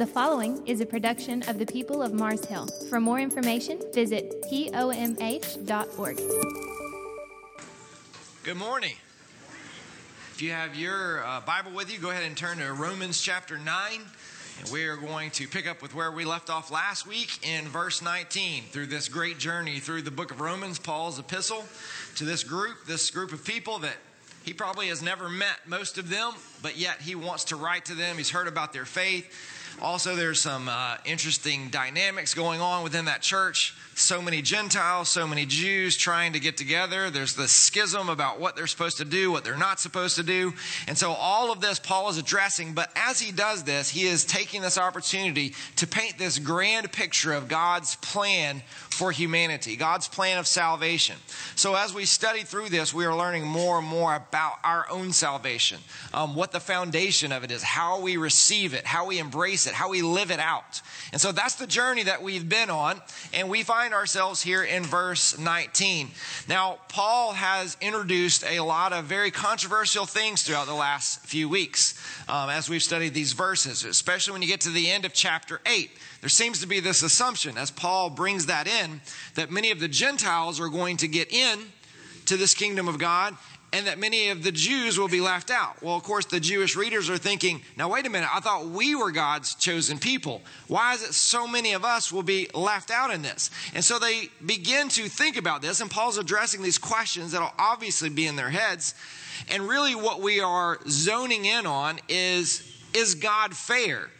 The following is a production of the people of Mars Hill. For more information, visit pomh.org. Good morning. If you have your uh, Bible with you, go ahead and turn to Romans chapter 9. And we are going to pick up with where we left off last week in verse 19 through this great journey through the book of Romans, Paul's epistle to this group, this group of people that he probably has never met most of them, but yet he wants to write to them. He's heard about their faith. Also, there's some uh, interesting dynamics going on within that church. So many Gentiles, so many Jews trying to get together. There's the schism about what they're supposed to do, what they're not supposed to do. And so, all of this Paul is addressing. But as he does this, he is taking this opportunity to paint this grand picture of God's plan for humanity, God's plan of salvation. So, as we study through this, we are learning more and more about our own salvation, um, what the foundation of it is, how we receive it, how we embrace it, how we live it out. And so, that's the journey that we've been on, and we find ourselves here in verse 19. Now, Paul has introduced a lot of very controversial things throughout the last few weeks um, as we've studied these verses, especially when you get to the end of chapter 8 there seems to be this assumption as Paul brings that in that many of the Gentiles are going to get in to this kingdom of God and that many of the Jews will be left out. Well, of course, the Jewish readers are thinking, now, wait a minute, I thought we were God's chosen people. Why is it so many of us will be left out in this? And so they begin to think about this, and Paul's addressing these questions that'll obviously be in their heads. And really, what we are zoning in on is is God fair?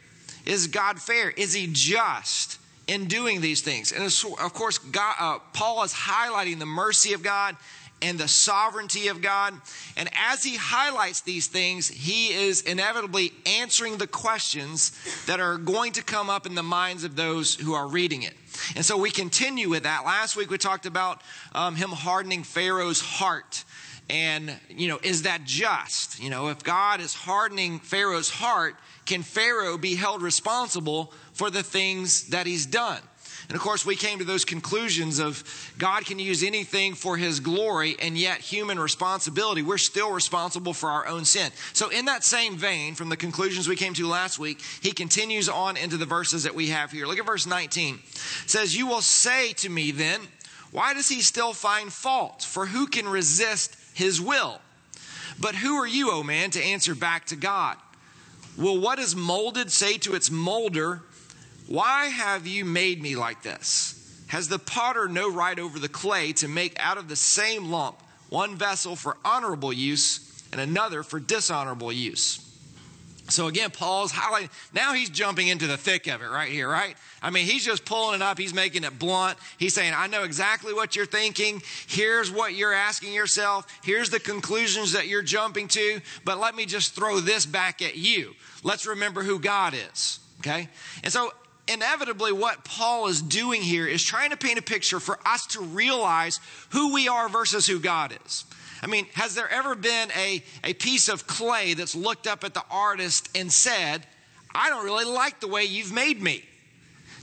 Is God fair? Is he just in doing these things? And of course, God, uh, Paul is highlighting the mercy of God and the sovereignty of God. And as he highlights these things, he is inevitably answering the questions that are going to come up in the minds of those who are reading it. And so we continue with that. Last week we talked about um, him hardening Pharaoh's heart. And, you know, is that just? You know, if God is hardening Pharaoh's heart, can Pharaoh be held responsible for the things that he's done? And of course, we came to those conclusions of God can use anything for his glory, and yet human responsibility, we're still responsible for our own sin. So, in that same vein, from the conclusions we came to last week, he continues on into the verses that we have here. Look at verse 19. It says, You will say to me then, Why does he still find fault? For who can resist his will? But who are you, O man, to answer back to God? Will what is molded say to its molder, Why have you made me like this? Has the potter no right over the clay to make out of the same lump one vessel for honorable use and another for dishonorable use? So again, Paul's highlighting, now he's jumping into the thick of it right here, right? I mean, he's just pulling it up. He's making it blunt. He's saying, I know exactly what you're thinking. Here's what you're asking yourself. Here's the conclusions that you're jumping to. But let me just throw this back at you. Let's remember who God is, okay? And so inevitably what Paul is doing here is trying to paint a picture for us to realize who we are versus who God is. I mean, has there ever been a, a piece of clay that's looked up at the artist and said, I don't really like the way you've made me?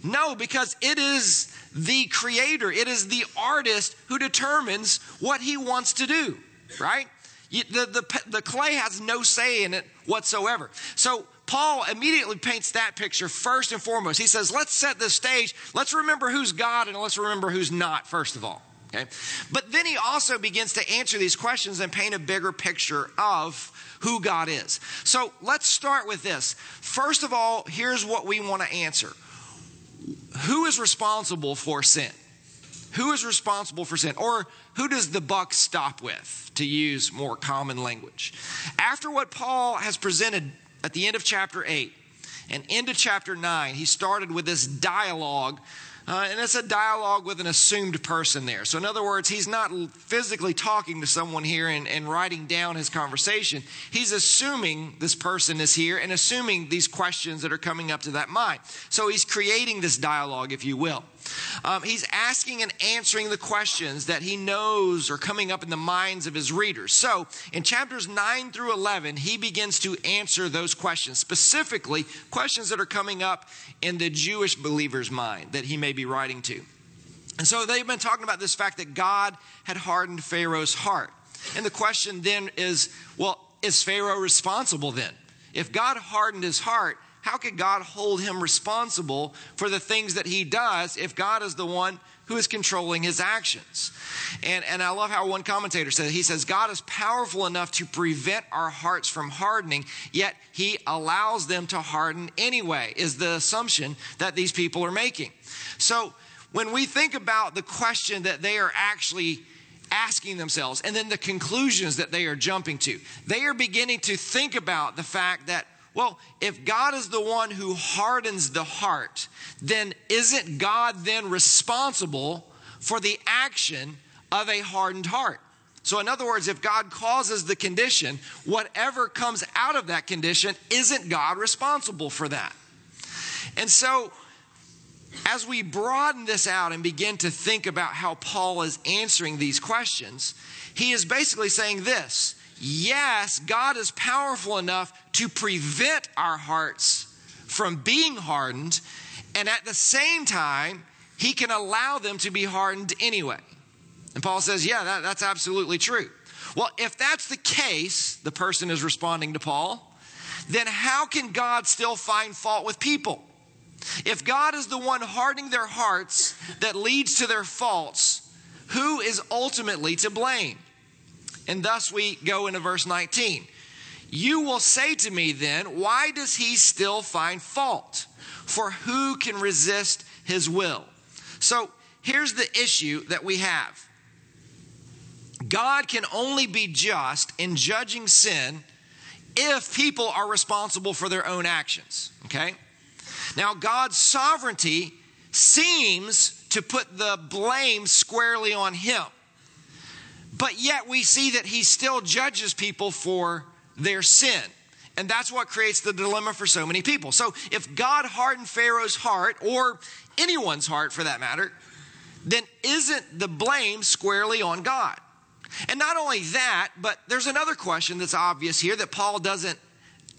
No, because it is the creator, it is the artist who determines what he wants to do, right? You, the, the, the clay has no say in it whatsoever. So, Paul immediately paints that picture first and foremost. He says, let's set the stage. Let's remember who's God and let's remember who's not, first of all. Okay? But then he also begins to answer these questions and paint a bigger picture of who God is. So let's start with this. First of all, here's what we want to answer Who is responsible for sin? Who is responsible for sin? Or who does the buck stop with, to use more common language? After what Paul has presented at the end of chapter 8 and into chapter 9, he started with this dialogue uh, and it's a dialogue with an assumed person there. So, in other words, he's not physically talking to someone here and, and writing down his conversation. He's assuming this person is here and assuming these questions that are coming up to that mind. So, he's creating this dialogue, if you will. Um, he's asking and answering the questions that he knows are coming up in the minds of his readers. So, in chapters 9 through 11, he begins to answer those questions, specifically questions that are coming up in the Jewish believer's mind that he may be writing to. And so, they've been talking about this fact that God had hardened Pharaoh's heart. And the question then is well, is Pharaoh responsible then? If God hardened his heart, how could God hold him responsible for the things that he does if God is the one who is controlling his actions? And, and I love how one commentator said, he says, God is powerful enough to prevent our hearts from hardening, yet he allows them to harden anyway, is the assumption that these people are making. So when we think about the question that they are actually asking themselves and then the conclusions that they are jumping to. They are beginning to think about the fact that, well, if God is the one who hardens the heart, then isn't God then responsible for the action of a hardened heart? So, in other words, if God causes the condition, whatever comes out of that condition, isn't God responsible for that? And so, as we broaden this out and begin to think about how Paul is answering these questions, he is basically saying this yes, God is powerful enough to prevent our hearts from being hardened, and at the same time, he can allow them to be hardened anyway. And Paul says, yeah, that, that's absolutely true. Well, if that's the case, the person is responding to Paul, then how can God still find fault with people? If God is the one hardening their hearts that leads to their faults, who is ultimately to blame? And thus we go into verse 19. You will say to me then, why does he still find fault? For who can resist his will? So here's the issue that we have God can only be just in judging sin if people are responsible for their own actions, okay? Now, God's sovereignty seems to put the blame squarely on him. But yet we see that he still judges people for their sin. And that's what creates the dilemma for so many people. So if God hardened Pharaoh's heart, or anyone's heart for that matter, then isn't the blame squarely on God? And not only that, but there's another question that's obvious here that Paul doesn't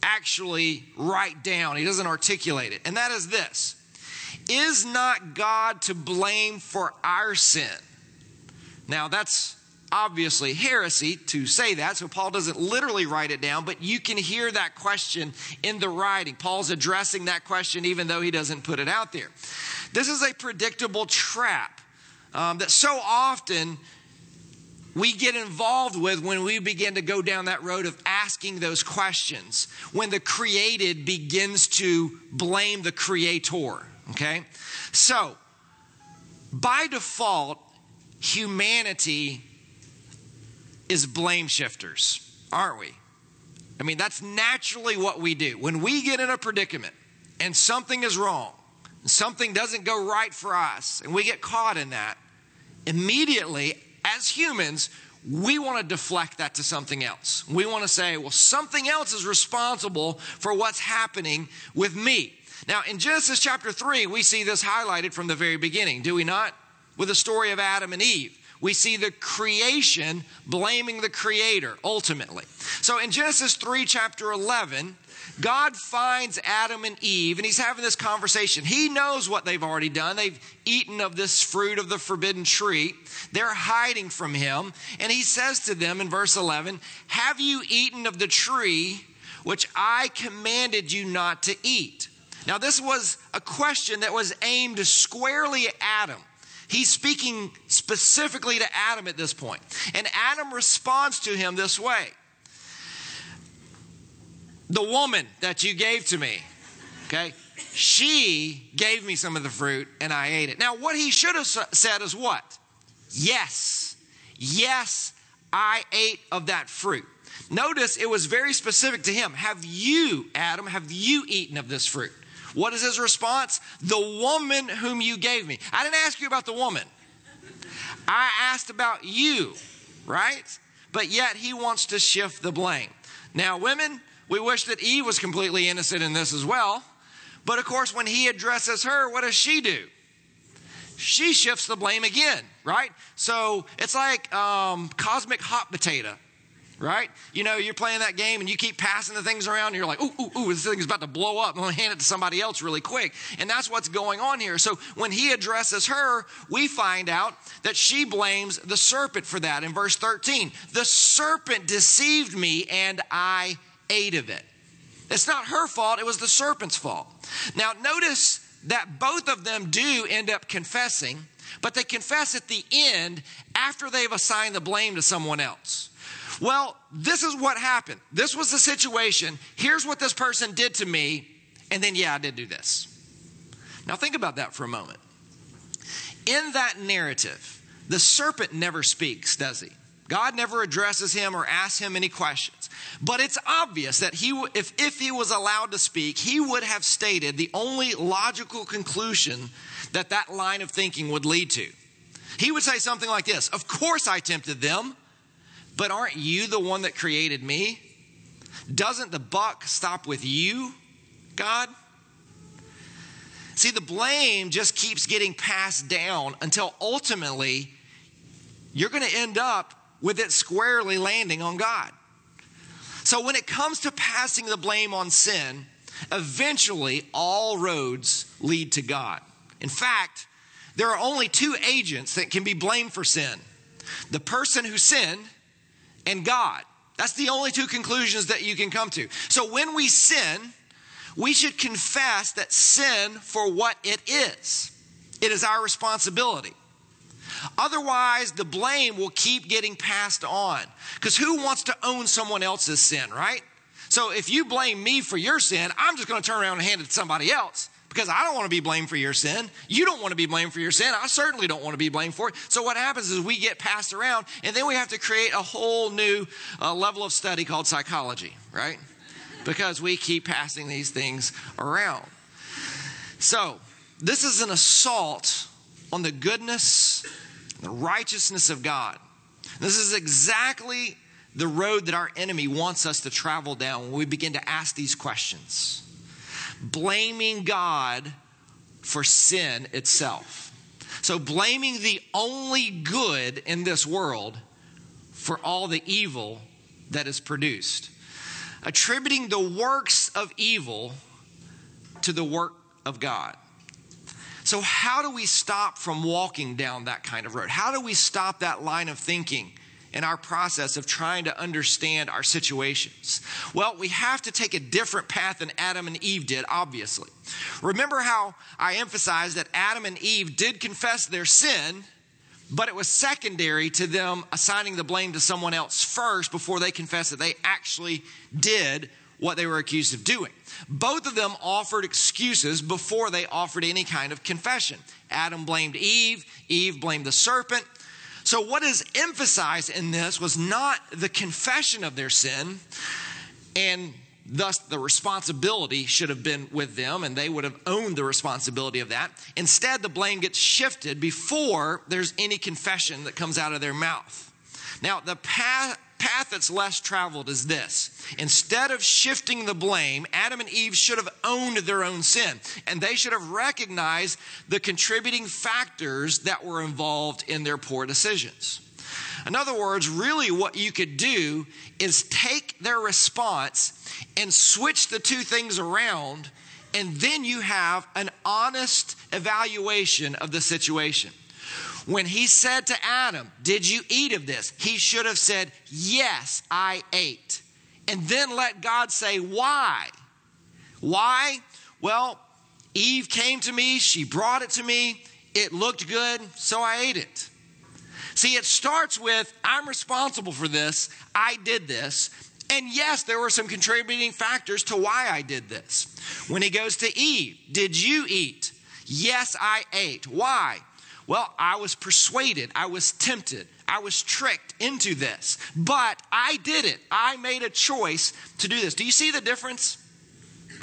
actually write down, he doesn't articulate it. And that is this Is not God to blame for our sin? Now, that's obviously heresy to say that, so Paul doesn't literally write it down, but you can hear that question in the writing. Paul's addressing that question even though he doesn't put it out there. This is a predictable trap um, that so often we get involved with when we begin to go down that road of asking those questions, when the created begins to blame the creator. Okay? So, by default, humanity is blame shifters, aren't we? I mean, that's naturally what we do. When we get in a predicament and something is wrong, something doesn't go right for us, and we get caught in that, immediately as humans, we want to deflect that to something else. We want to say, well, something else is responsible for what's happening with me. Now, in Genesis chapter 3, we see this highlighted from the very beginning, do we not? With the story of Adam and Eve. We see the creation blaming the creator ultimately. So in Genesis 3, chapter 11, God finds Adam and Eve, and he's having this conversation. He knows what they've already done. They've eaten of this fruit of the forbidden tree. They're hiding from him. And he says to them in verse 11, Have you eaten of the tree which I commanded you not to eat? Now, this was a question that was aimed squarely at Adam. He's speaking specifically to Adam at this point. And Adam responds to him this way the woman that you gave to me, okay, she gave me some of the fruit and I ate it. Now, what he should have said is what? Yes, yes, I ate of that fruit. Notice it was very specific to him. Have you, Adam, have you eaten of this fruit? What is his response? The woman whom you gave me. I didn't ask you about the woman. I asked about you, right? But yet he wants to shift the blame. Now, women, we wish that Eve was completely innocent in this as well. But of course, when he addresses her, what does she do? She shifts the blame again, right? So it's like um, cosmic hot potato, right? You know, you're playing that game and you keep passing the things around and you're like, ooh, ooh, ooh, this thing's about to blow up. I'm going to hand it to somebody else really quick. And that's what's going on here. So when he addresses her, we find out that she blames the serpent for that in verse 13. The serpent deceived me and I ate of it. It's not her fault, it was the serpent's fault. Now, notice that both of them do end up confessing, but they confess at the end after they've assigned the blame to someone else. Well, this is what happened. This was the situation. Here's what this person did to me. And then, yeah, I did do this. Now, think about that for a moment. In that narrative, the serpent never speaks, does he? God never addresses him or asks him any questions. But it's obvious that he, if, if he was allowed to speak, he would have stated the only logical conclusion that that line of thinking would lead to. He would say something like this Of course I tempted them, but aren't you the one that created me? Doesn't the buck stop with you, God? See, the blame just keeps getting passed down until ultimately you're going to end up with it squarely landing on God. So when it comes to passing the blame on sin, eventually all roads lead to God. In fact, there are only two agents that can be blamed for sin the person who sinned and God. That's the only two conclusions that you can come to. So when we sin, we should confess that sin for what it is. It is our responsibility. Otherwise, the blame will keep getting passed on. Because who wants to own someone else's sin, right? So if you blame me for your sin, I'm just going to turn around and hand it to somebody else because I don't want to be blamed for your sin. You don't want to be blamed for your sin. I certainly don't want to be blamed for it. So what happens is we get passed around and then we have to create a whole new uh, level of study called psychology, right? Because we keep passing these things around. So this is an assault on the goodness the righteousness of God. This is exactly the road that our enemy wants us to travel down when we begin to ask these questions. Blaming God for sin itself. So, blaming the only good in this world for all the evil that is produced. Attributing the works of evil to the work of God. So, how do we stop from walking down that kind of road? How do we stop that line of thinking in our process of trying to understand our situations? Well, we have to take a different path than Adam and Eve did, obviously. Remember how I emphasized that Adam and Eve did confess their sin, but it was secondary to them assigning the blame to someone else first before they confessed that they actually did what they were accused of doing. Both of them offered excuses before they offered any kind of confession. Adam blamed Eve, Eve blamed the serpent. So, what is emphasized in this was not the confession of their sin, and thus the responsibility should have been with them, and they would have owned the responsibility of that. Instead, the blame gets shifted before there's any confession that comes out of their mouth. Now, the path path that's less traveled is this. Instead of shifting the blame, Adam and Eve should have owned their own sin, and they should have recognized the contributing factors that were involved in their poor decisions. In other words, really what you could do is take their response and switch the two things around, and then you have an honest evaluation of the situation. When he said to Adam, Did you eat of this? He should have said, Yes, I ate. And then let God say, Why? Why? Well, Eve came to me, she brought it to me, it looked good, so I ate it. See, it starts with, I'm responsible for this, I did this. And yes, there were some contributing factors to why I did this. When he goes to Eve, did you eat? Yes, I ate. Why? Well, I was persuaded, I was tempted, I was tricked into this, but I did it. I made a choice to do this. Do you see the difference?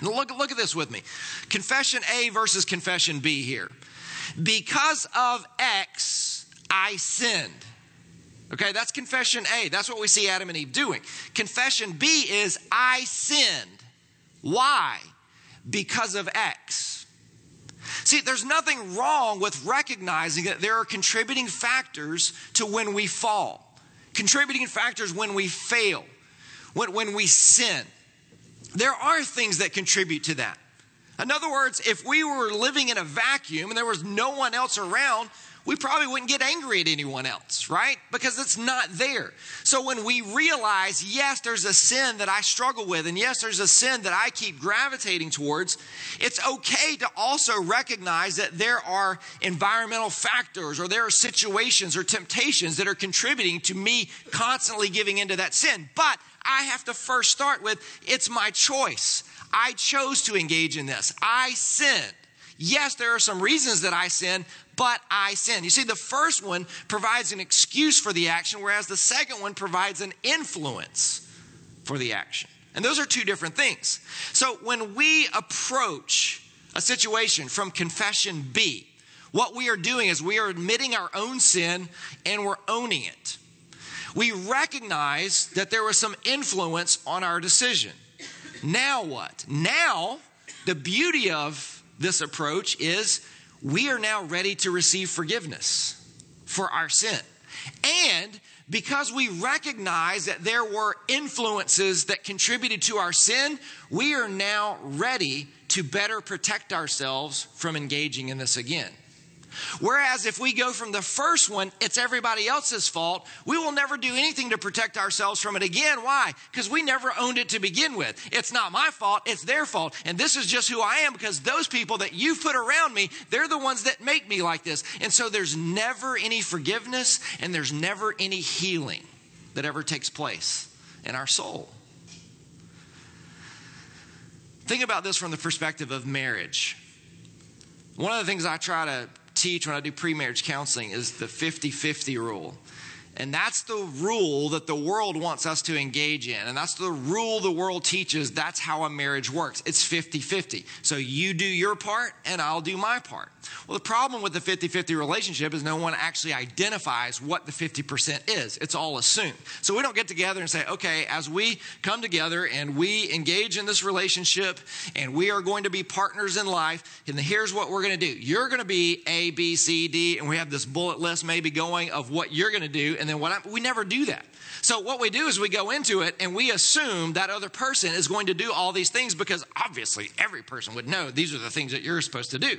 Look, look at this with me. Confession A versus confession B here. Because of X, I sinned. Okay, that's confession A. That's what we see Adam and Eve doing. Confession B is I sinned. Why? Because of X. See, there's nothing wrong with recognizing that there are contributing factors to when we fall, contributing factors when we fail, when, when we sin. There are things that contribute to that. In other words, if we were living in a vacuum and there was no one else around, we probably wouldn't get angry at anyone else, right? Because it's not there. So when we realize, yes, there's a sin that I struggle with, and yes, there's a sin that I keep gravitating towards, it's okay to also recognize that there are environmental factors or there are situations or temptations that are contributing to me constantly giving into that sin. But I have to first start with it's my choice. I chose to engage in this. I sinned. Yes, there are some reasons that I sin, but I sin. You see, the first one provides an excuse for the action, whereas the second one provides an influence for the action. And those are two different things. So when we approach a situation from confession B, what we are doing is we are admitting our own sin and we're owning it. We recognize that there was some influence on our decision. Now what? Now, the beauty of this approach is we are now ready to receive forgiveness for our sin. And because we recognize that there were influences that contributed to our sin, we are now ready to better protect ourselves from engaging in this again. Whereas if we go from the first one, it's everybody else's fault, we will never do anything to protect ourselves from it again. Why? Because we never owned it to begin with. It's not my fault, it's their fault. And this is just who I am because those people that you've put around me, they're the ones that make me like this. And so there's never any forgiveness and there's never any healing that ever takes place in our soul. Think about this from the perspective of marriage. One of the things I try to teach when I do pre marriage counseling is the 50 50 rule. And that's the rule that the world wants us to engage in. And that's the rule the world teaches. That's how a marriage works. It's 50 50. So you do your part and I'll do my part. Well, the problem with the 50 50 relationship is no one actually identifies what the 50% is. It's all assumed. So we don't get together and say, okay, as we come together and we engage in this relationship and we are going to be partners in life, and here's what we're going to do. You're going to be A, B, C, D, and we have this bullet list maybe going of what you're going to do and then what I'm, we never do that. So what we do is we go into it and we assume that other person is going to do all these things because obviously every person would know these are the things that you're supposed to do.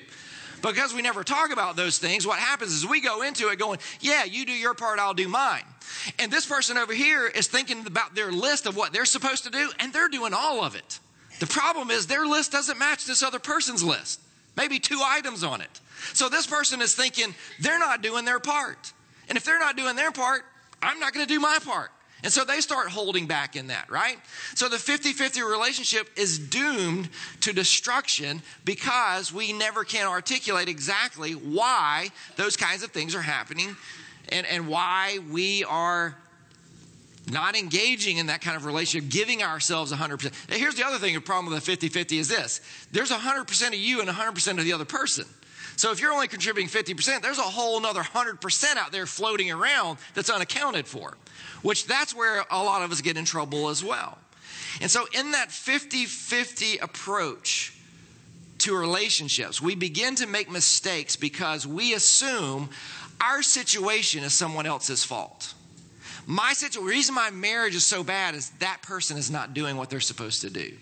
Because we never talk about those things, what happens is we go into it going, yeah, you do your part, I'll do mine. And this person over here is thinking about their list of what they're supposed to do, and they're doing all of it. The problem is their list doesn't match this other person's list, maybe two items on it. So this person is thinking they're not doing their part. And if they're not doing their part, I'm not going to do my part. And so they start holding back in that, right? So the 50 50 relationship is doomed to destruction because we never can articulate exactly why those kinds of things are happening and, and why we are not engaging in that kind of relationship, giving ourselves 100%. Now, here's the other thing the problem with the 50 50 is this there's 100% of you and 100% of the other person. So if you're only contributing 50%, there's a whole another 100% out there floating around that's unaccounted for, which that's where a lot of us get in trouble as well. And so in that 50 50 approach, to relationships, we begin to make mistakes because we assume our situation is someone else's fault. My situation, the reason my marriage is so bad is that person is not doing what they're supposed to do.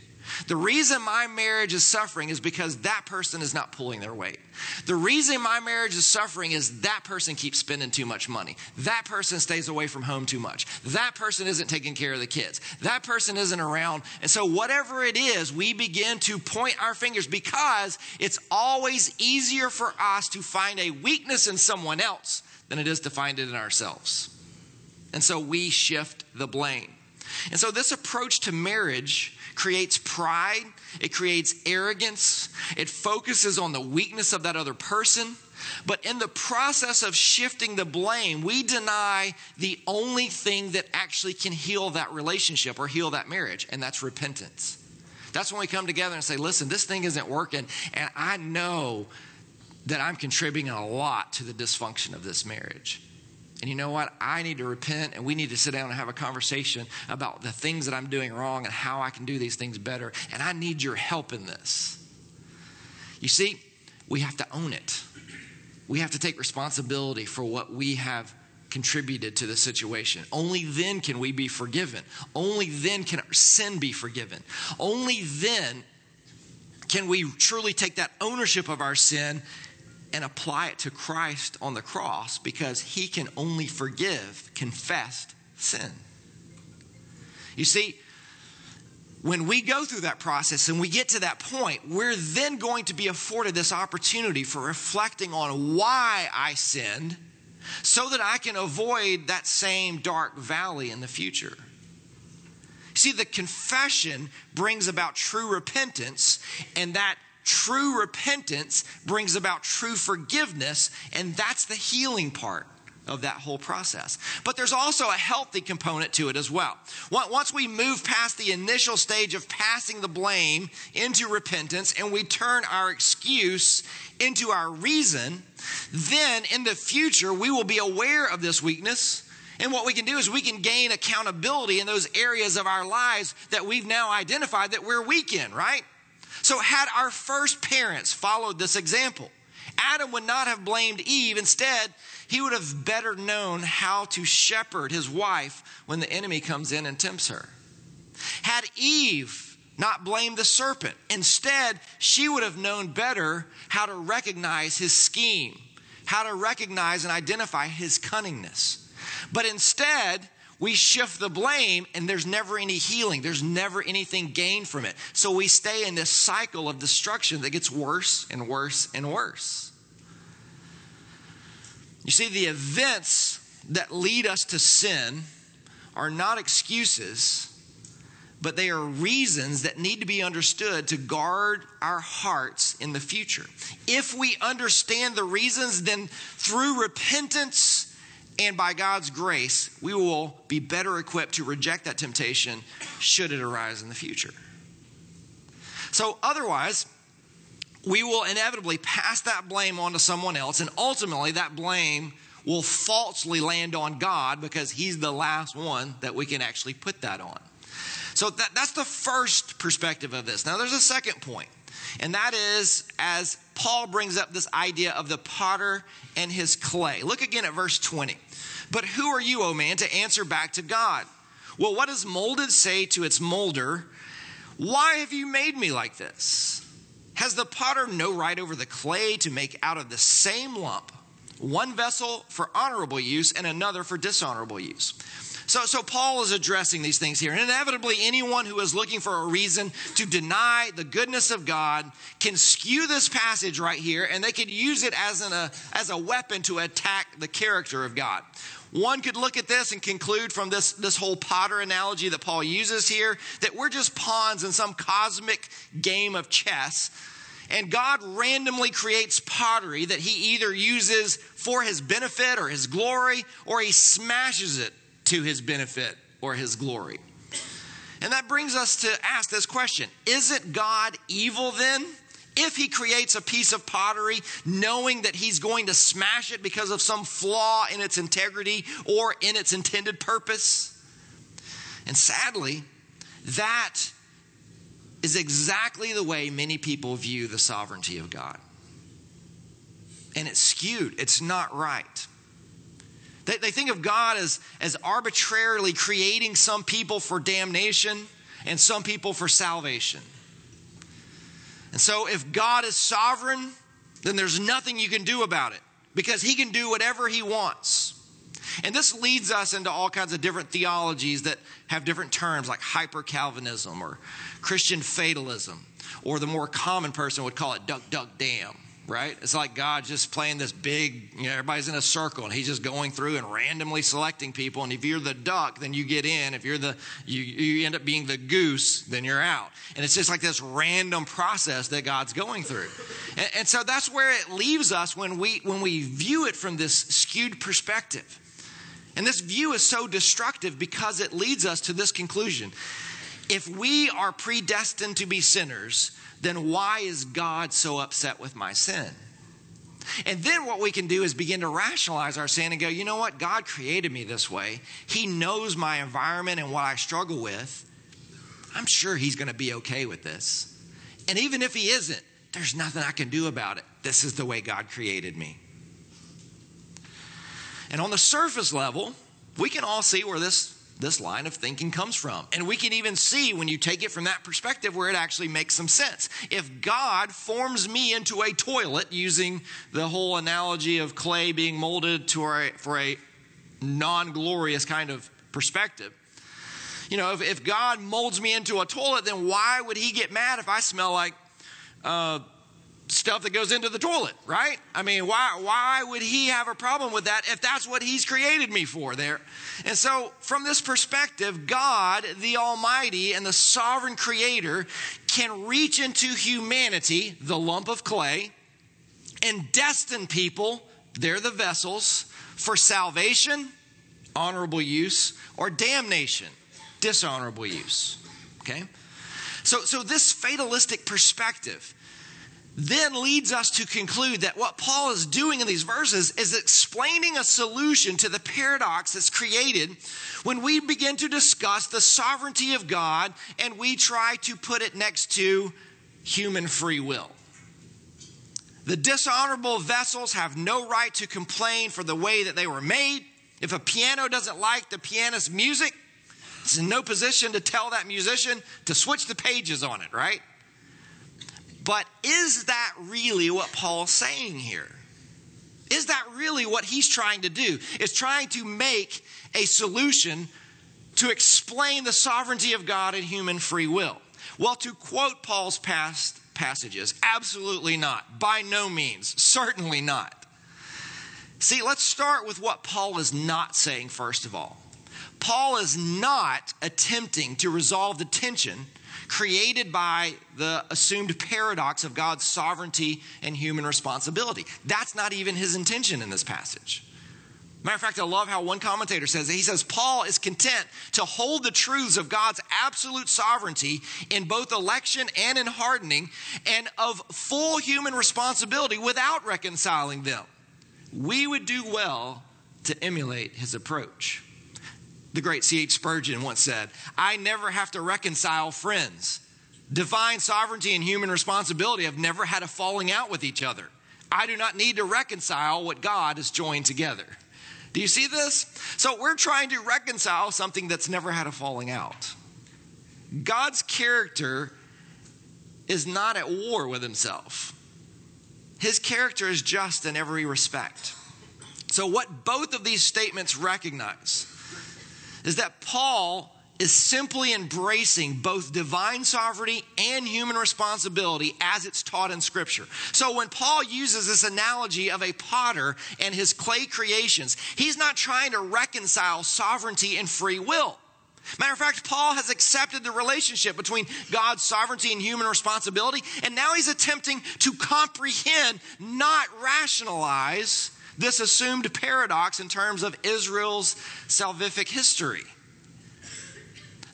The reason my marriage is suffering is because that person is not pulling their weight. The reason my marriage is suffering is that person keeps spending too much money. That person stays away from home too much. That person isn't taking care of the kids. That person isn't around. And so, whatever it is, we begin to point our fingers because it's always easier for us to find a weakness in someone else than it is to find it in ourselves. And so, we shift the blame. And so, this approach to marriage creates pride, it creates arrogance, it focuses on the weakness of that other person. But in the process of shifting the blame, we deny the only thing that actually can heal that relationship or heal that marriage, and that's repentance. That's when we come together and say, listen, this thing isn't working, and I know that I'm contributing a lot to the dysfunction of this marriage. And you know what? I need to repent and we need to sit down and have a conversation about the things that I'm doing wrong and how I can do these things better. And I need your help in this. You see, we have to own it. We have to take responsibility for what we have contributed to the situation. Only then can we be forgiven. Only then can our sin be forgiven. Only then can we truly take that ownership of our sin and apply it to Christ on the cross because he can only forgive confessed sin. You see, when we go through that process and we get to that point, we're then going to be afforded this opportunity for reflecting on why I sinned so that I can avoid that same dark valley in the future. See, the confession brings about true repentance, and that true repentance brings about true forgiveness, and that's the healing part of that whole process. But there's also a healthy component to it as well. Once we move past the initial stage of passing the blame into repentance and we turn our excuse into our reason, then in the future we will be aware of this weakness. And what we can do is we can gain accountability in those areas of our lives that we've now identified that we're weak in, right? So, had our first parents followed this example, Adam would not have blamed Eve. Instead, he would have better known how to shepherd his wife when the enemy comes in and tempts her. Had Eve not blamed the serpent, instead, she would have known better how to recognize his scheme, how to recognize and identify his cunningness. But instead, we shift the blame and there's never any healing. There's never anything gained from it. So we stay in this cycle of destruction that gets worse and worse and worse. You see, the events that lead us to sin are not excuses, but they are reasons that need to be understood to guard our hearts in the future. If we understand the reasons, then through repentance, and by God's grace, we will be better equipped to reject that temptation should it arise in the future. So, otherwise, we will inevitably pass that blame on to someone else, and ultimately, that blame will falsely land on God because He's the last one that we can actually put that on. So, that, that's the first perspective of this. Now, there's a second point. And that is as Paul brings up this idea of the potter and his clay. Look again at verse 20. But who are you, O oh man, to answer back to God? Well, what does molded say to its molder? Why have you made me like this? Has the potter no right over the clay to make out of the same lump one vessel for honorable use and another for dishonorable use? So, so Paul is addressing these things here. And inevitably, anyone who is looking for a reason to deny the goodness of God can skew this passage right here, and they could use it as, an, a, as a weapon to attack the character of God. One could look at this and conclude from this, this whole potter analogy that Paul uses here that we're just pawns in some cosmic game of chess. And God randomly creates pottery that he either uses for his benefit or his glory, or he smashes it to his benefit or his glory. And that brings us to ask this question Is it God evil then? If he creates a piece of pottery knowing that he's going to smash it because of some flaw in its integrity or in its intended purpose. And sadly, that is exactly the way many people view the sovereignty of God. And it's skewed, it's not right. They, they think of God as, as arbitrarily creating some people for damnation and some people for salvation. And so, if God is sovereign, then there's nothing you can do about it because He can do whatever He wants. And this leads us into all kinds of different theologies that have different terms like hyper Calvinism or Christian fatalism, or the more common person would call it duck, duck, damn right? It's like God just playing this big, you know, everybody's in a circle and he's just going through and randomly selecting people. And if you're the duck, then you get in. If you're the, you, you end up being the goose, then you're out. And it's just like this random process that God's going through. And, and so that's where it leaves us when we, when we view it from this skewed perspective. And this view is so destructive because it leads us to this conclusion. If we are predestined to be sinners, then why is God so upset with my sin? And then what we can do is begin to rationalize our sin and go, you know what? God created me this way. He knows my environment and what I struggle with. I'm sure He's going to be okay with this. And even if He isn't, there's nothing I can do about it. This is the way God created me. And on the surface level, we can all see where this this line of thinking comes from. And we can even see when you take it from that perspective where it actually makes some sense. If God forms me into a toilet, using the whole analogy of clay being molded to a, for a non glorious kind of perspective, you know, if, if, God molds me into a toilet, then why would He get mad if I smell like uh, stuff that goes into the toilet, right? I mean, why, why would he have a problem with that if that's what he's created me for there? And so, from this perspective, God, the Almighty and the sovereign creator, can reach into humanity, the lump of clay, and destine people, they're the vessels, for salvation, honorable use, or damnation, dishonorable use. Okay? So, so this fatalistic perspective, then leads us to conclude that what Paul is doing in these verses is explaining a solution to the paradox that's created when we begin to discuss the sovereignty of God and we try to put it next to human free will. The dishonorable vessels have no right to complain for the way that they were made. If a piano doesn't like the pianist's music, it's in no position to tell that musician to switch the pages on it, right? But is that really what Paul's saying here? Is that really what he's trying to do? Is trying to make a solution to explain the sovereignty of God and human free will? Well, to quote Paul's past passages, absolutely not. By no means. Certainly not. See, let's start with what Paul is not saying, first of all. Paul is not attempting to resolve the tension created by the assumed paradox of God's sovereignty and human responsibility. That's not even his intention in this passage. Matter of fact, I love how one commentator says He says, Paul is content to hold the truths of God's absolute sovereignty in both election and in hardening, and of full human responsibility without reconciling them. We would do well to emulate his approach. The great C.H. Spurgeon once said, I never have to reconcile friends. Divine sovereignty and human responsibility have never had a falling out with each other. I do not need to reconcile what God has joined together. Do you see this? So we're trying to reconcile something that's never had a falling out. God's character is not at war with himself. His character is just in every respect. So, what both of these statements recognize is that Paul is simply embracing both divine sovereignty and human responsibility as it's taught in Scripture. So when Paul uses this analogy of a potter and his clay creations, he's not trying to reconcile sovereignty and free will. Matter of fact, Paul has accepted the relationship between God's sovereignty and human responsibility, and now he's attempting to comprehend, not rationalize, this assumed paradox in terms of Israel's salvific history.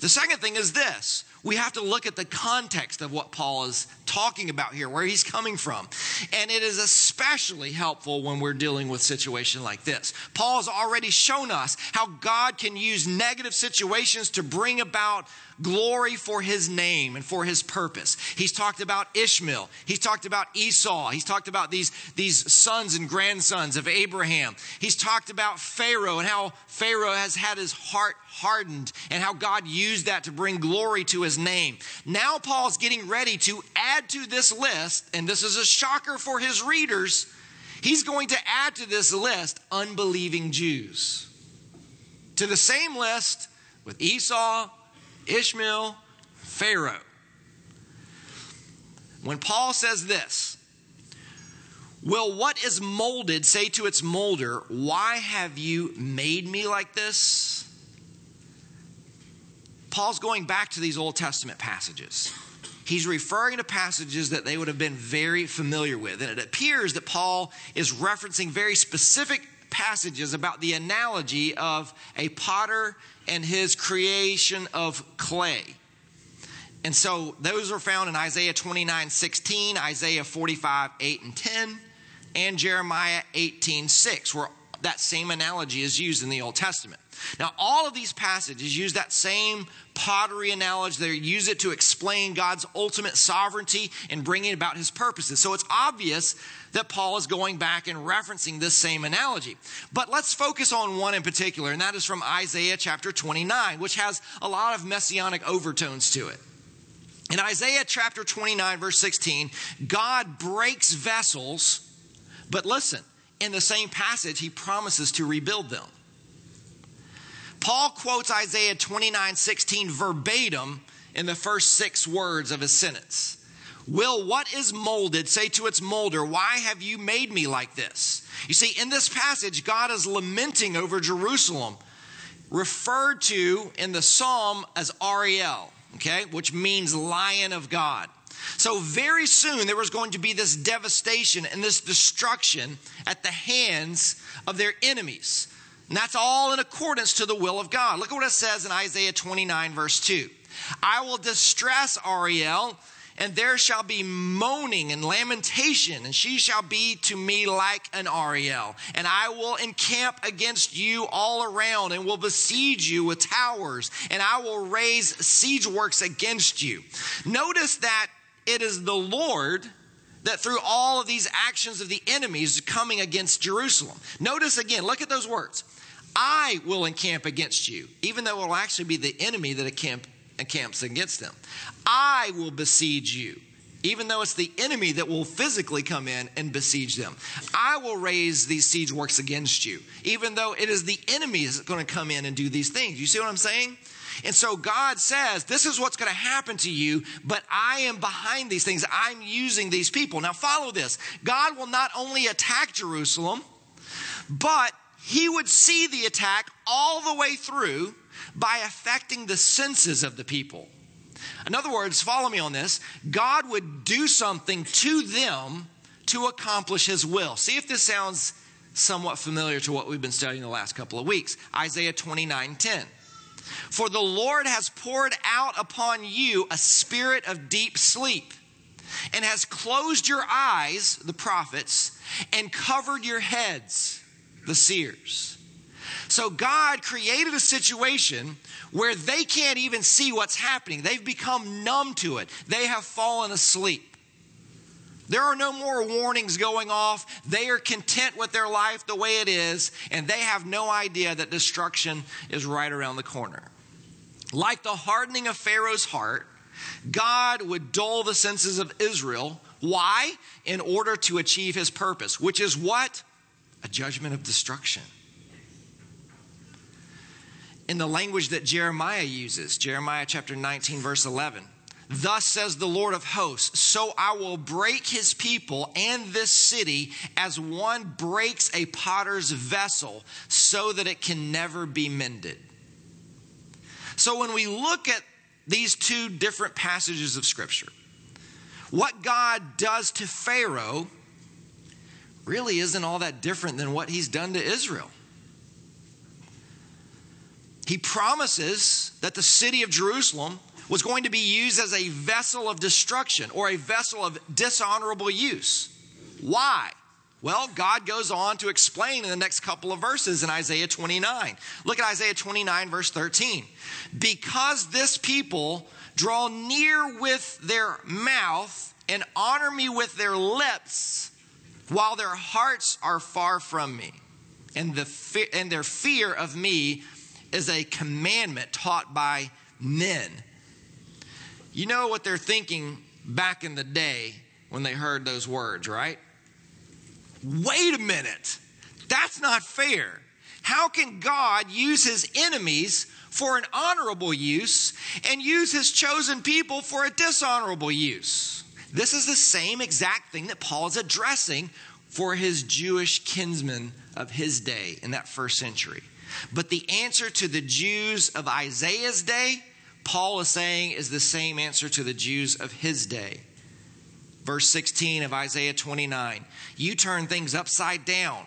The second thing is this we have to look at the context of what Paul is talking about here, where he's coming from. And it is especially helpful when we're dealing with situation like this. Paul has already shown us how God can use negative situations to bring about glory for his name and for his purpose. He's talked about Ishmael. He's talked about Esau. He's talked about these, these sons and grandsons of Abraham. He's talked about Pharaoh and how Pharaoh has had his heart hardened and how God used that to bring glory to his name. Now Paul's getting ready to add to this list, and this is a shocker for his readers, he's going to add to this list unbelieving Jews. To the same list with Esau, Ishmael, Pharaoh. When Paul says this, Will what is molded say to its molder, Why have you made me like this? Paul's going back to these Old Testament passages he's referring to passages that they would have been very familiar with. And it appears that Paul is referencing very specific passages about the analogy of a potter and his creation of clay. And so those are found in Isaiah 29 16, Isaiah 45 8 and 10, and Jeremiah 18 6, where that same analogy is used in the Old Testament. Now, all of these passages use that same pottery analogy. They use it to explain God's ultimate sovereignty and bringing about his purposes. So it's obvious that Paul is going back and referencing this same analogy. But let's focus on one in particular, and that is from Isaiah chapter 29, which has a lot of messianic overtones to it. In Isaiah chapter 29, verse 16, God breaks vessels, but listen, in the same passage, he promises to rebuild them. Paul quotes Isaiah 29 16 verbatim in the first six words of his sentence. Will what is molded say to its molder, Why have you made me like this? You see, in this passage, God is lamenting over Jerusalem, referred to in the psalm as Ariel, okay, which means lion of God. So, very soon, there was going to be this devastation and this destruction at the hands of their enemies. And that's all in accordance to the will of God. Look at what it says in Isaiah 29, verse 2. I will distress Ariel, and there shall be moaning and lamentation, and she shall be to me like an Ariel. And I will encamp against you all around, and will besiege you with towers, and I will raise siege works against you. Notice that it is the Lord that through all of these actions of the enemies coming against Jerusalem. Notice again, look at those words. I will encamp against you, even though it will actually be the enemy that encamp, encamps against them. I will besiege you, even though it's the enemy that will physically come in and besiege them. I will raise these siege works against you, even though it is the enemy that's going to come in and do these things. You see what I'm saying? And so God says, This is what's going to happen to you, but I am behind these things. I'm using these people. Now, follow this God will not only attack Jerusalem, but he would see the attack all the way through by affecting the senses of the people. In other words, follow me on this God would do something to them to accomplish his will. See if this sounds somewhat familiar to what we've been studying the last couple of weeks. Isaiah 29 10. For the Lord has poured out upon you a spirit of deep sleep and has closed your eyes, the prophets, and covered your heads the seers. So God created a situation where they can't even see what's happening. They've become numb to it. They have fallen asleep. There are no more warnings going off. They are content with their life the way it is, and they have no idea that destruction is right around the corner. Like the hardening of Pharaoh's heart, God would dull the senses of Israel. Why? In order to achieve his purpose, which is what? a judgment of destruction. In the language that Jeremiah uses, Jeremiah chapter 19, verse 11. Thus says the Lord of hosts, so I will break his people and this city as one breaks a potter's vessel so that it can never be mended. So when we look at these two different passages of Scripture, what God does to Pharaoh really isn't all that different than what he's done to Israel. He promises that the city of Jerusalem was going to be used as a vessel of destruction or a vessel of dishonorable use. Why? Well, God goes on to explain in the next couple of verses in Isaiah 29. Look at Isaiah 29, verse 13. Because this people draw near with their mouth and honor me with their lips, while their hearts are far from me, and, the and their fear of me is a commandment taught by men. You know what they're thinking back in the day when they heard those words, right? Wait a minute. That's not fair. How can God use his enemies for an honorable use and use his chosen people for a dishonorable use? This is the same exact thing that Paul is addressing for his Jewish kinsmen of his day in that first century. But the answer to the Jews of Isaiah's day, Paul is saying, is the same answer to the Jews of his day. Verse 16 of Isaiah 29 You turn things upside down.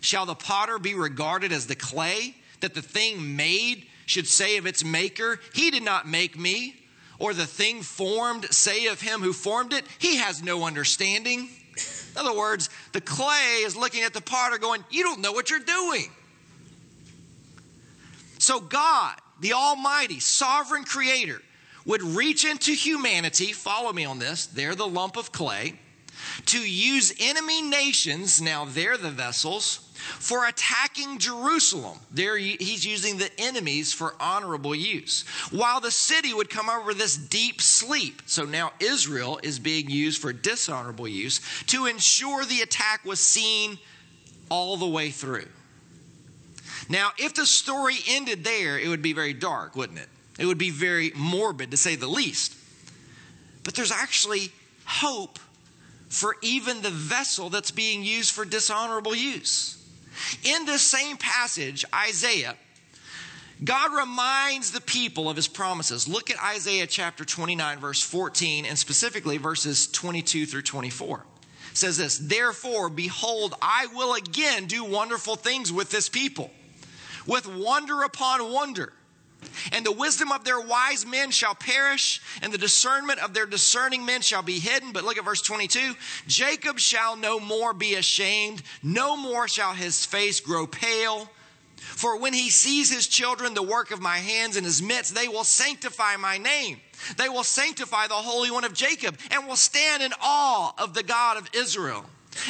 Shall the potter be regarded as the clay, that the thing made should say of its maker, He did not make me? or the thing formed say of him who formed it, he has no understanding. In other words, the clay is looking at the potter going, You don't know what you're doing. So, God, the Almighty, sovereign creator, would reach into humanity, follow me on this, they're the lump of clay, to use enemy nations, now they're the vessels, for attacking Jerusalem. There he's using the enemies for honorable use. While the city would come over this deep sleep. So now Israel is being used for dishonorable use to ensure the attack was seen all the way through. Now, if the story ended there, it would be very dark, wouldn't it? It would be very morbid, to say the least. But there's actually hope for even the vessel that's being used for dishonorable use. In this same passage, Isaiah, God reminds the people of his promises. Look at Isaiah chapter 29, verse 14, and specifically verses 22 through 24. It says this Therefore, behold, I will again do wonderful things with this people, with wonder upon wonder and the wisdom of their wise men shall perish, and the discernment of their discerning men shall be hidden. But look at verse 22 Jacob shall no more be ashamed, no more shall his face grow pale. For when he sees his children, the work of my hands in his midst, they will sanctify my name. They will sanctify the Holy One of Jacob and will stand in awe of the God of Israel.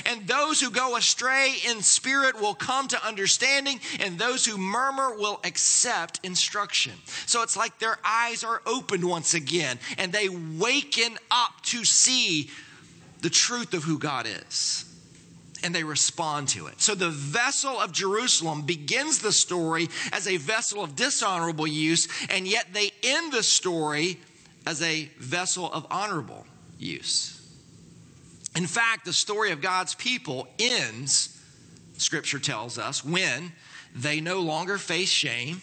And those who go astray in spirit will come to understanding, and those who murmur will accept instruction. So it's like their eyes are opened once again, and they waken up to see the truth of who God is. And they respond to it. So the vessel of Jerusalem begins the story as a vessel of dishonorable use, and yet they end the story as a vessel of honorable use. In fact, the story of God's people ends, scripture tells us, when they no longer face shame,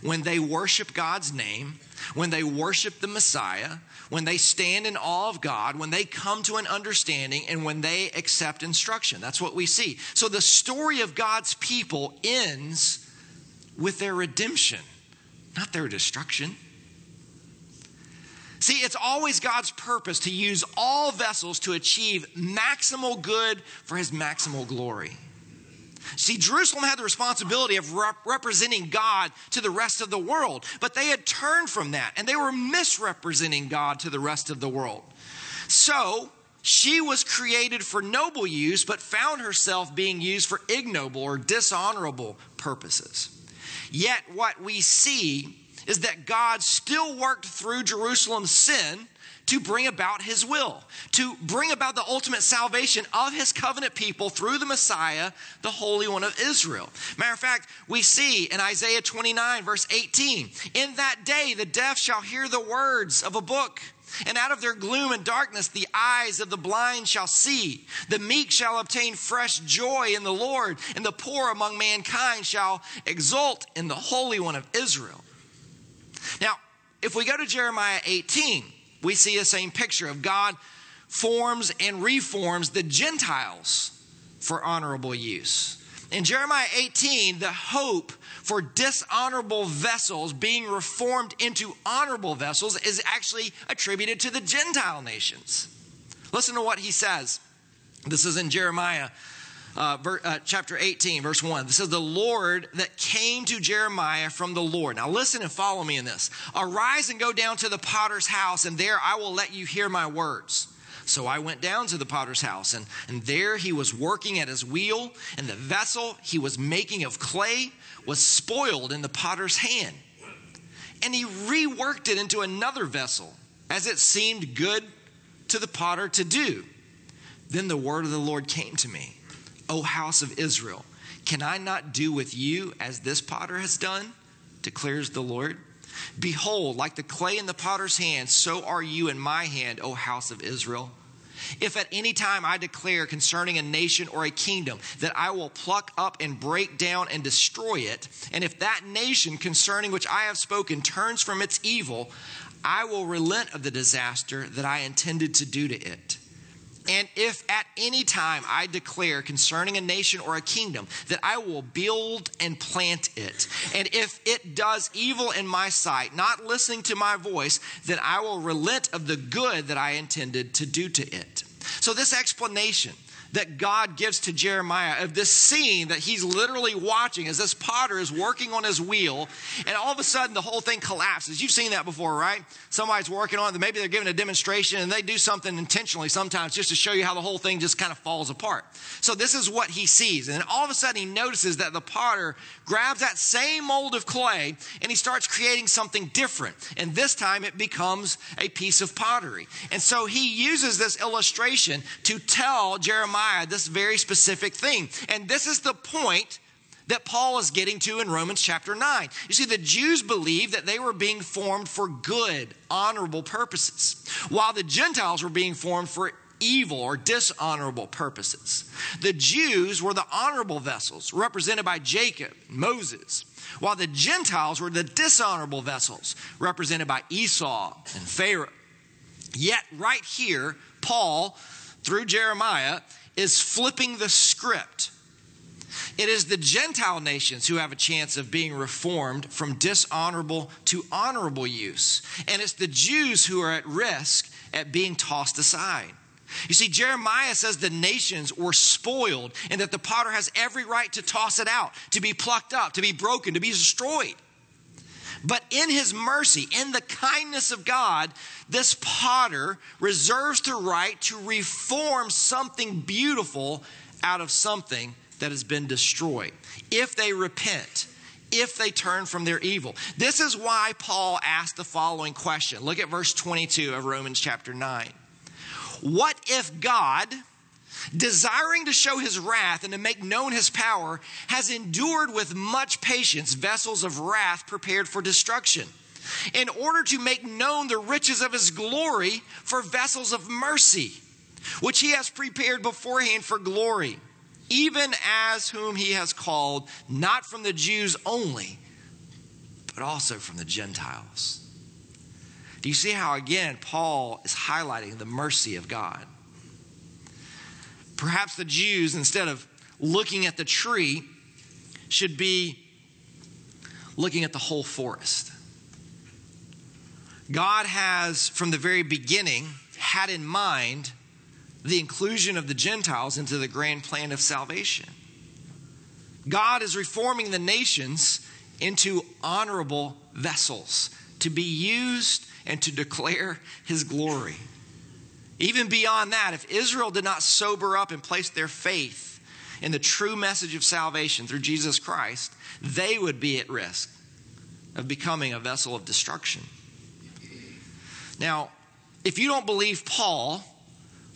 when they worship God's name, when they worship the Messiah, when they stand in awe of God, when they come to an understanding, and when they accept instruction. That's what we see. So the story of God's people ends with their redemption, not their destruction. See, it's always God's purpose to use all vessels to achieve maximal good for his maximal glory. See, Jerusalem had the responsibility of rep- representing God to the rest of the world, but they had turned from that and they were misrepresenting God to the rest of the world. So, she was created for noble use, but found herself being used for ignoble or dishonorable purposes. Yet, what we see is that God still worked through Jerusalem's sin to bring about his will, to bring about the ultimate salvation of his covenant people through the Messiah, the Holy One of Israel. Matter of fact, we see in Isaiah 29, verse 18, in that day the deaf shall hear the words of a book. And out of their gloom and darkness, the eyes of the blind shall see. The meek shall obtain fresh joy in the Lord, and the poor among mankind shall exult in the Holy One of Israel. Now, if we go to Jeremiah 18, we see the same picture of God forms and reforms the Gentiles for honorable use. In Jeremiah 18, the hope for dishonorable vessels being reformed into honorable vessels is actually attributed to the Gentile nations. Listen to what he says. This is in Jeremiah uh, ver, uh, chapter 18, verse 1. This is the Lord that came to Jeremiah from the Lord. Now listen and follow me in this. Arise and go down to the potter's house, and there I will let you hear my words. So I went down to the potter's house, and, and there he was working at his wheel, and the vessel he was making of clay was spoiled in the potter's hand. And he reworked it into another vessel, as it seemed good to the potter to do. Then the word of the Lord came to me. O house of Israel, can I not do with you as this potter has done? declares the Lord. Behold, like the clay in the potter's hand, so are you in my hand, O house of Israel. If at any time I declare concerning a nation or a kingdom that I will pluck up and break down and destroy it, and if that nation concerning which I have spoken turns from its evil, I will relent of the disaster that I intended to do to it. And if at any time I declare concerning a nation or a kingdom that I will build and plant it, and if it does evil in my sight, not listening to my voice, then I will relent of the good that I intended to do to it. So, this explanation that God gives to Jeremiah of this scene that he's literally watching as this potter is working on his wheel, and all of a sudden the whole thing collapses. You've seen that before, right? Somebody's working on it, maybe they're giving a demonstration and they do something intentionally sometimes just to show you how the whole thing just kind of falls apart. So this is what he sees. And all of a sudden he notices that the potter grabs that same mold of clay and he starts creating something different. And this time it becomes a piece of pottery. And so he uses this illustration to tell Jeremiah This very specific thing. And this is the point that Paul is getting to in Romans chapter 9. You see, the Jews believed that they were being formed for good, honorable purposes, while the Gentiles were being formed for evil or dishonorable purposes. The Jews were the honorable vessels, represented by Jacob, Moses, while the Gentiles were the dishonorable vessels, represented by Esau and Pharaoh. Yet, right here, Paul, through Jeremiah, is flipping the script. It is the Gentile nations who have a chance of being reformed from dishonorable to honorable use. And it's the Jews who are at risk at being tossed aside. You see, Jeremiah says the nations were spoiled and that the potter has every right to toss it out, to be plucked up, to be broken, to be destroyed. But in his mercy, in the kindness of God, this potter reserves the right to reform something beautiful out of something that has been destroyed. If they repent, if they turn from their evil. This is why Paul asked the following question. Look at verse 22 of Romans chapter 9. What if God desiring to show his wrath and to make known his power, has endured with much patience vessels of wrath prepared for destruction, in order to make known the riches of his glory for vessels of mercy, which he has prepared beforehand for glory, even as whom he has called, not from the Jews only, but also from the Gentiles. Do you see how, again, Paul is highlighting the mercy of God? Perhaps the Jews, instead of looking at the tree, should be looking at the whole forest. God has, from the very beginning, had in mind the inclusion of the Gentiles into the grand plan of salvation. God is reforming the nations into honorable vessels to be used and to declare his glory. Even beyond that, if Israel did not sober up and place their faith in the true message of salvation through Jesus Christ, they would be at risk of becoming a vessel of destruction. Now, if you don't believe Paul,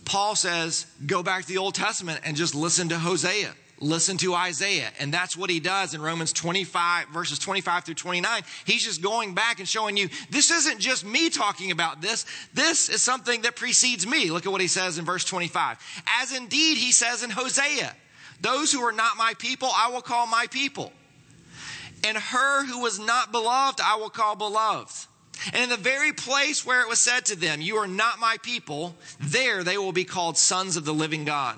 Paul says, go back to the Old Testament and just listen to Hosea listen to Isaiah. And that's what he does in Romans 25, verses 25 through 29. He's just going back and showing you this isn't just me talking about this. This is something that precedes me. Look at what he says in verse 25. As indeed he says in Hosea, those who are not my people, I will call my people. And her who was not beloved, I will call beloved. And in the very place where it was said to them, You are not my people, there they will be called sons of the living God.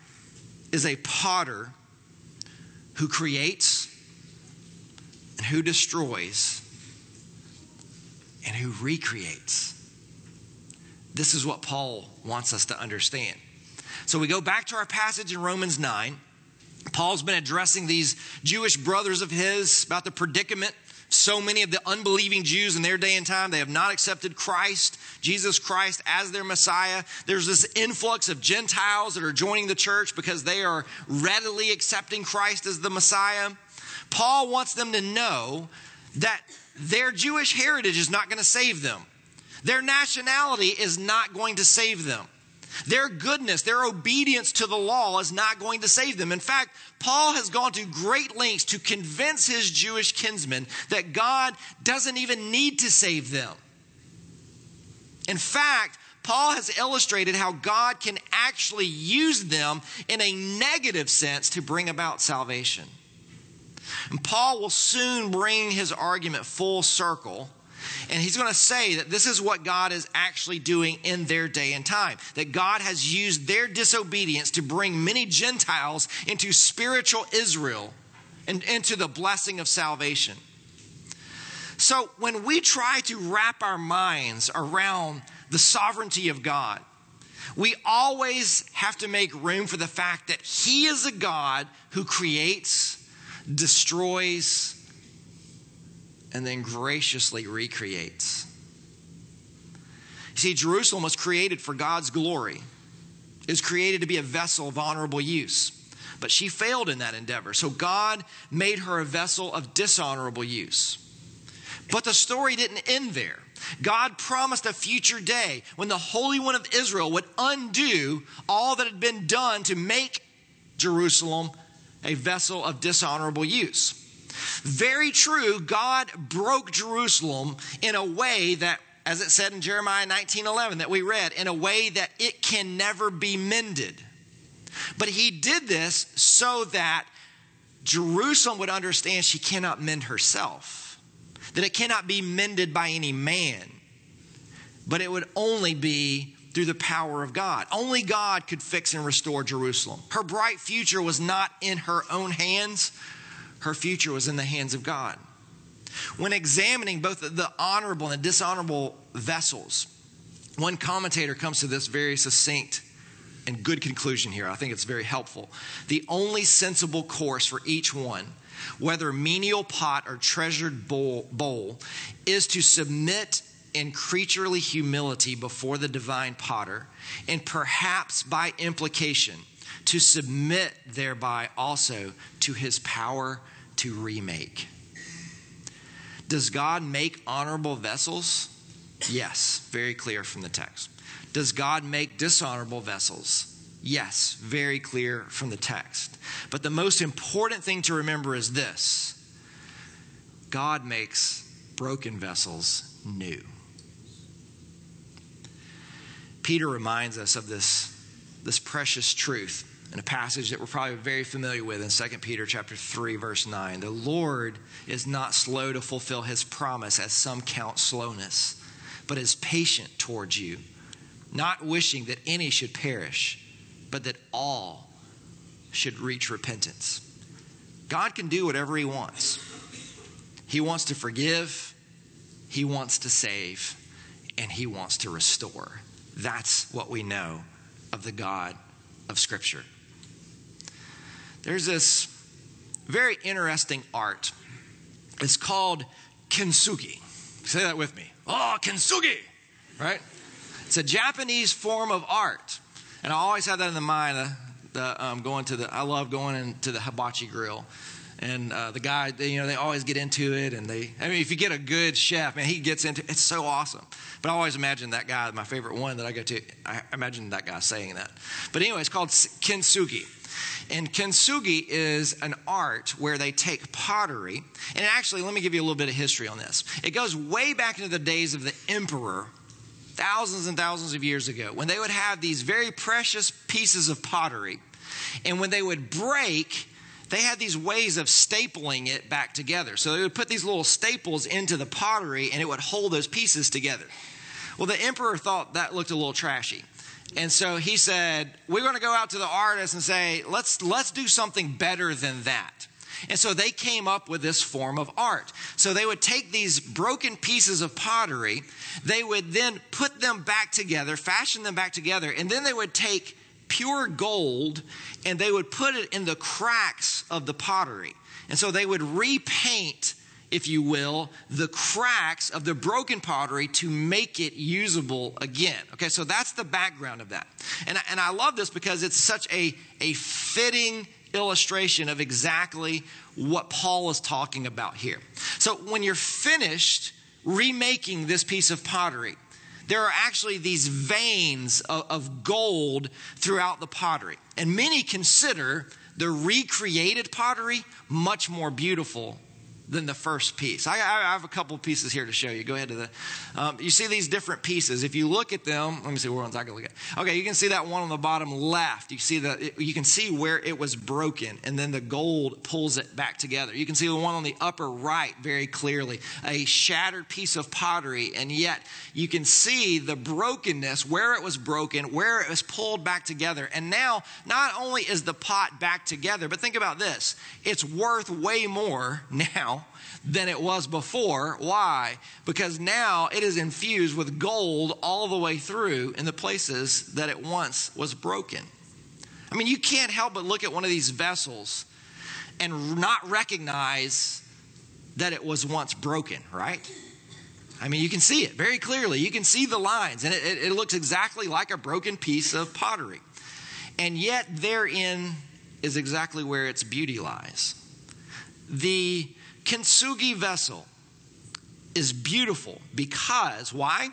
is a potter who creates and who destroys and who recreates. This is what Paul wants us to understand. So we go back to our passage in Romans 9. Paul's been addressing these Jewish brothers of his about the predicament so many of the unbelieving Jews in their day and time, they have not accepted Christ, Jesus Christ, as their Messiah. There's this influx of Gentiles that are joining the church because they are readily accepting Christ as the Messiah. Paul wants them to know that their Jewish heritage is not going to save them. Their nationality is not going to save them. Their goodness, their obedience to the law is not going to save them. In fact, Paul has gone to great lengths to convince his Jewish kinsmen that God doesn't even need to save them. In fact, Paul has illustrated how God can actually use them in a negative sense to bring about salvation. And Paul will soon bring his argument full circle. And he's going to say that this is what God is actually doing in their day and time. That God has used their disobedience to bring many Gentiles into spiritual Israel and into the blessing of salvation. So when we try to wrap our minds around the sovereignty of God, we always have to make room for the fact that He is a God who creates, destroys, and then graciously recreates. You see, Jerusalem was created for God's glory. It was created to be a vessel of honorable use. But she failed in that endeavor. So God made her a vessel of dishonorable use. But the story didn't end there. God promised a future day when the Holy One of Israel would undo all that had been done to make Jerusalem a vessel of dishonorable use. Very true, God broke Jerusalem in a way that as it said in Jeremiah 19:11 that we read, in a way that it can never be mended. But he did this so that Jerusalem would understand she cannot mend herself that it cannot be mended by any man, but it would only be through the power of God. Only God could fix and restore Jerusalem. Her bright future was not in her own hands, her future was in the hands of God. When examining both the honorable and the dishonorable vessels, one commentator comes to this very succinct and good conclusion here. I think it's very helpful. The only sensible course for each one whether menial pot or treasured bowl, bowl, is to submit in creaturely humility before the divine potter, and perhaps by implication, to submit thereby also to his power to remake. Does God make honorable vessels? Yes, very clear from the text. Does God make dishonorable vessels? Yes, very clear from the text. But the most important thing to remember is this God makes broken vessels new. Peter reminds us of this, this precious truth in a passage that we're probably very familiar with in 2 Peter chapter 3 verse 9. The Lord is not slow to fulfill his promise as some count slowness, but is patient towards you, not wishing that any should perish but that all should reach repentance. God can do whatever He wants. He wants to forgive, He wants to save, and He wants to restore. That's what we know of the God of Scripture. There's this very interesting art. It's called kintsugi. Say that with me. Oh, kintsugi, right? It's a Japanese form of art. And I always have that in the mind. Uh, the, um, going to the, I love going into the hibachi grill. And uh, the guy, they, you know, they always get into it, and they. I mean, if you get a good chef, man, he gets into. it. It's so awesome. But I always imagine that guy, my favorite one that I go to. I imagine that guy saying that. But anyway, it's called kintsugi. And kintsugi is an art where they take pottery. And actually, let me give you a little bit of history on this. It goes way back into the days of the emperor thousands and thousands of years ago when they would have these very precious pieces of pottery. And when they would break, they had these ways of stapling it back together. So they would put these little staples into the pottery and it would hold those pieces together. Well, the emperor thought that looked a little trashy. And so he said, We're going to go out to the artists and say, let's, let's do something better than that. And so they came up with this form of art. So they would take these broken pieces of pottery, they would then put them back together, fashion them back together, and then they would take pure gold and they would put it in the cracks of the pottery. And so they would repaint if you will, the cracks of the broken pottery to make it usable again. Okay, so that's the background of that. And, and I love this because it's such a, a fitting illustration of exactly what Paul is talking about here. So when you're finished remaking this piece of pottery, there are actually these veins of, of gold throughout the pottery. And many consider the recreated pottery much more beautiful than the first piece. I, I, have a couple pieces here to show you. Go ahead to the. Um, you see these different pieces. If you look at them, let me see what ones I can look at. Okay, you can see that one on the bottom left. You see the. You can see where it was broken, and then the gold pulls it back together. You can see the one on the upper right very clearly, a shattered piece of pottery, and yet you can see the brokenness where it was broken, where it was pulled back together, and now not only is the pot back together, but think about this: it's worth way more now than it was before. Why? Because now it is infused with gold all the way through in the places that it once was broken. I mean, you can't help but look at one of these vessels and not recognize that it was once broken, right? I mean, you can see it very clearly. You can see the lines, and it, it, it looks exactly like a broken piece of pottery. And yet, therein is exactly where its beauty lies. The kintsugi vessel is beautiful because, why?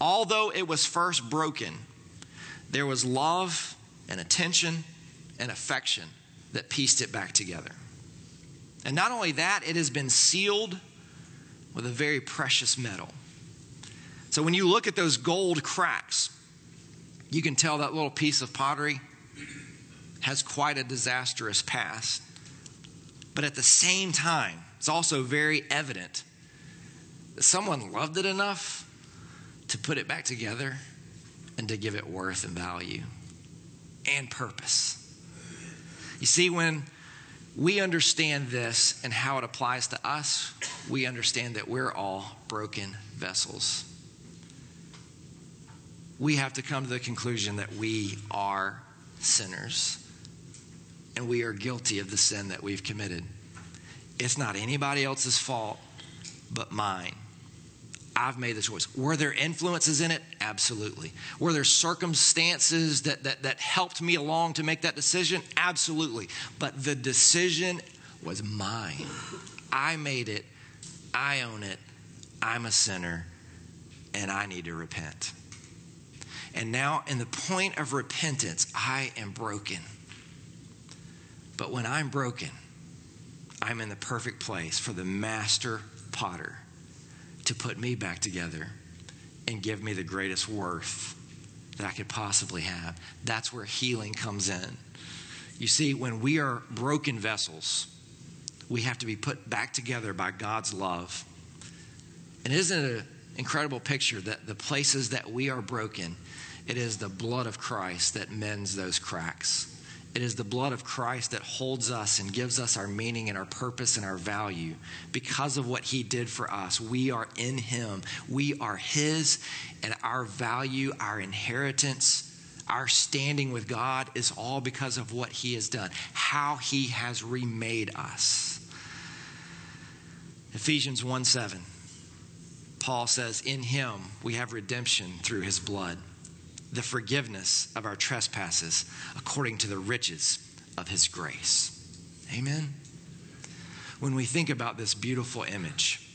Although it was first broken, there was love and attention and affection that pieced it back together. And not only that, it has been sealed with a very precious metal. So when you look at those gold cracks, you can tell that little piece of pottery has quite a disastrous past. But at the same time, it's also very evident that someone loved it enough to put it back together and to give it worth and value and purpose. You see, when we understand this and how it applies to us, we understand that we're all broken vessels. We have to come to the conclusion that we are sinners and we are guilty of the sin that we've committed. It's not anybody else's fault but mine. I've made the choice. Were there influences in it? Absolutely. Were there circumstances that, that, that helped me along to make that decision? Absolutely. But the decision was mine. I made it. I own it. I'm a sinner and I need to repent. And now, in the point of repentance, I am broken. But when I'm broken, I'm in the perfect place for the master potter to put me back together and give me the greatest worth that I could possibly have. That's where healing comes in. You see, when we are broken vessels, we have to be put back together by God's love. And isn't it an incredible picture that the places that we are broken, it is the blood of Christ that mends those cracks. It is the blood of Christ that holds us and gives us our meaning and our purpose and our value. Because of what he did for us, we are in him. We are his, and our value, our inheritance, our standing with God is all because of what he has done, how he has remade us. Ephesians 1 7, Paul says, In him we have redemption through his blood the forgiveness of our trespasses according to the riches of his grace. Amen. When we think about this beautiful image,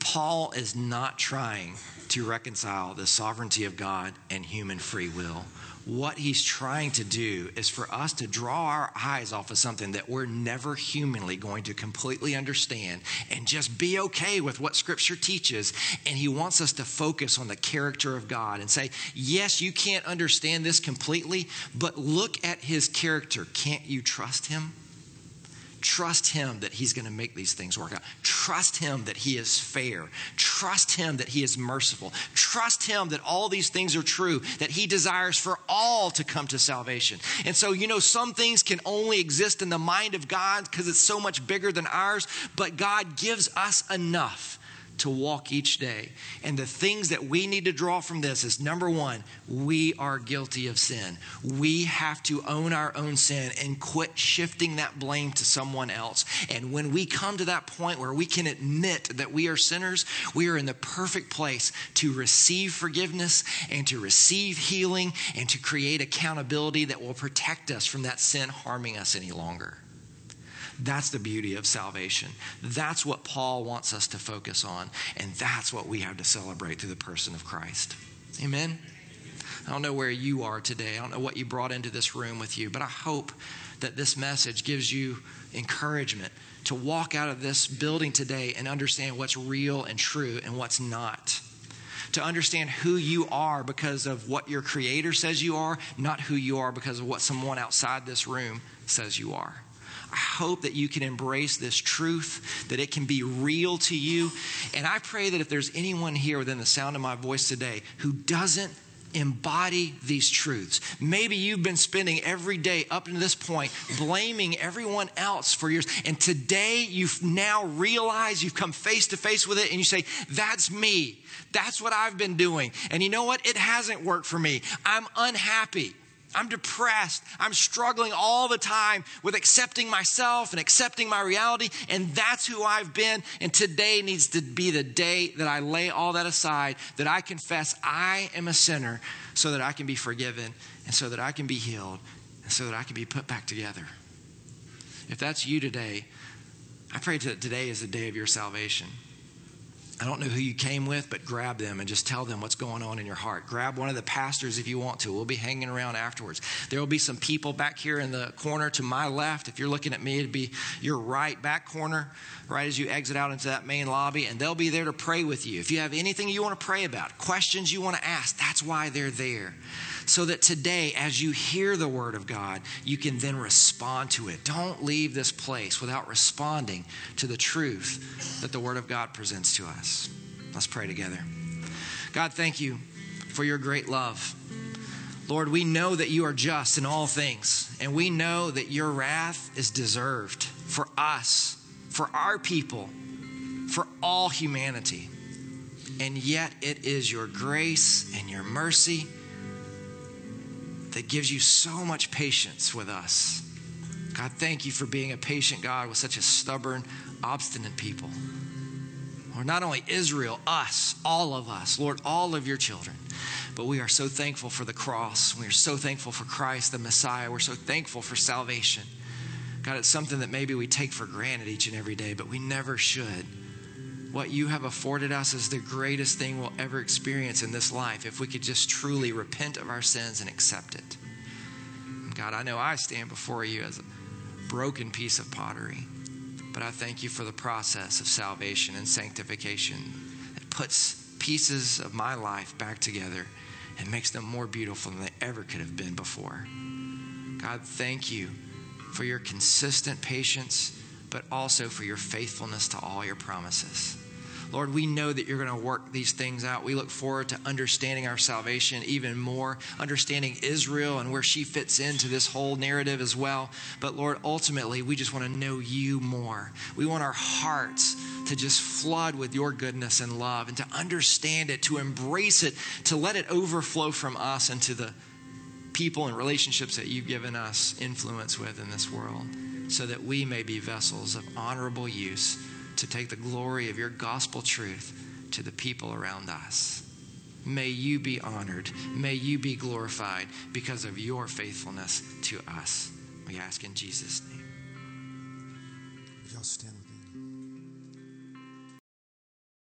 Paul is not trying to reconcile the sovereignty of God and human free will what he's trying to do is for us to draw our eyes off of something that we're never humanly going to completely understand and just be okay with what scripture teaches. And he wants us to focus on the character of God and say, yes, you can't understand this completely, but look at his character. Can't you trust him? Trust Him that He's going to make these things work out. Trust Him that He is fair. Trust Him that He is merciful. Trust Him that all these things are true, that He desires for all to come to salvation. And so, you know, some things can only exist in the mind of God because it's so much bigger than ours, but God gives us enough to walk each day. And the things that we need to draw from this is number one, we are guilty of sin. We have to own our own sin and quit shifting that blame to someone else. And when we come to that point where we can admit that we are sinners, we are in the perfect place to receive forgiveness and to receive healing and to create accountability that will protect us from that sin harming us any longer. That's the beauty of salvation. That's what Paul wants us to focus on, and that's what we have to celebrate through the person of Christ. Amen. I don't know where you are today. I don't know what you brought into this room with you, but I hope that this message gives you encouragement to walk out of this building today and understand what's real and true and what's not. To understand who you are because of what your creator says you are, not who you are because of what someone outside this room says you are. I hope that you can embrace this truth, that it can be real to you. And I pray that if there's anyone here within the sound of my voice today who doesn't embody these truths. Maybe you've been spending every day up to this point blaming everyone else for yours. And today you've now realized you've come face to face with it and you say, That's me. That's what I've been doing. And you know what? It hasn't worked for me. I'm unhappy. I'm depressed. I'm struggling all the time with accepting myself and accepting my reality. And that's who I've been. And today needs to be the day that I lay all that aside, that I confess I am a sinner so that I can be forgiven and so that I can be healed and so that I can be put back together. If that's you today, I pray that today is the day of your salvation. I don't know who you came with, but grab them and just tell them what's going on in your heart. Grab one of the pastors if you want to. We'll be hanging around afterwards. There will be some people back here in the corner to my left. If you're looking at me, it'd be your right back corner, right as you exit out into that main lobby, and they'll be there to pray with you. If you have anything you want to pray about, questions you want to ask, that's why they're there so that today, as you hear the word of God, you can then respond to it. Don't leave this place without responding to the truth that the word of God presents to us. Let's pray together. God, thank you for your great love. Lord, we know that you are just in all things, and we know that your wrath is deserved for us, for our people, for all humanity. And yet it is your grace and your mercy that gives you so much patience with us. God, thank you for being a patient God with such a stubborn, obstinate people. Or not only Israel, us, all of us, Lord, all of your children. But we are so thankful for the cross. We are so thankful for Christ, the Messiah. We're so thankful for salvation. God, it's something that maybe we take for granted each and every day, but we never should. What you have afforded us is the greatest thing we'll ever experience in this life if we could just truly repent of our sins and accept it. God, I know I stand before you as a broken piece of pottery, but I thank you for the process of salvation and sanctification that puts pieces of my life back together and makes them more beautiful than they ever could have been before. God, thank you for your consistent patience but also for your faithfulness to all your promises. Lord, we know that you're going to work these things out. We look forward to understanding our salvation even more, understanding Israel and where she fits into this whole narrative as well. But Lord, ultimately, we just want to know you more. We want our hearts to just flood with your goodness and love and to understand it, to embrace it, to let it overflow from us into the people and relationships that you've given us influence with in this world so that we may be vessels of honorable use to take the glory of your gospel truth to the people around us. May you be honored. May you be glorified because of your faithfulness to us. We ask in Jesus' name. Y'all stand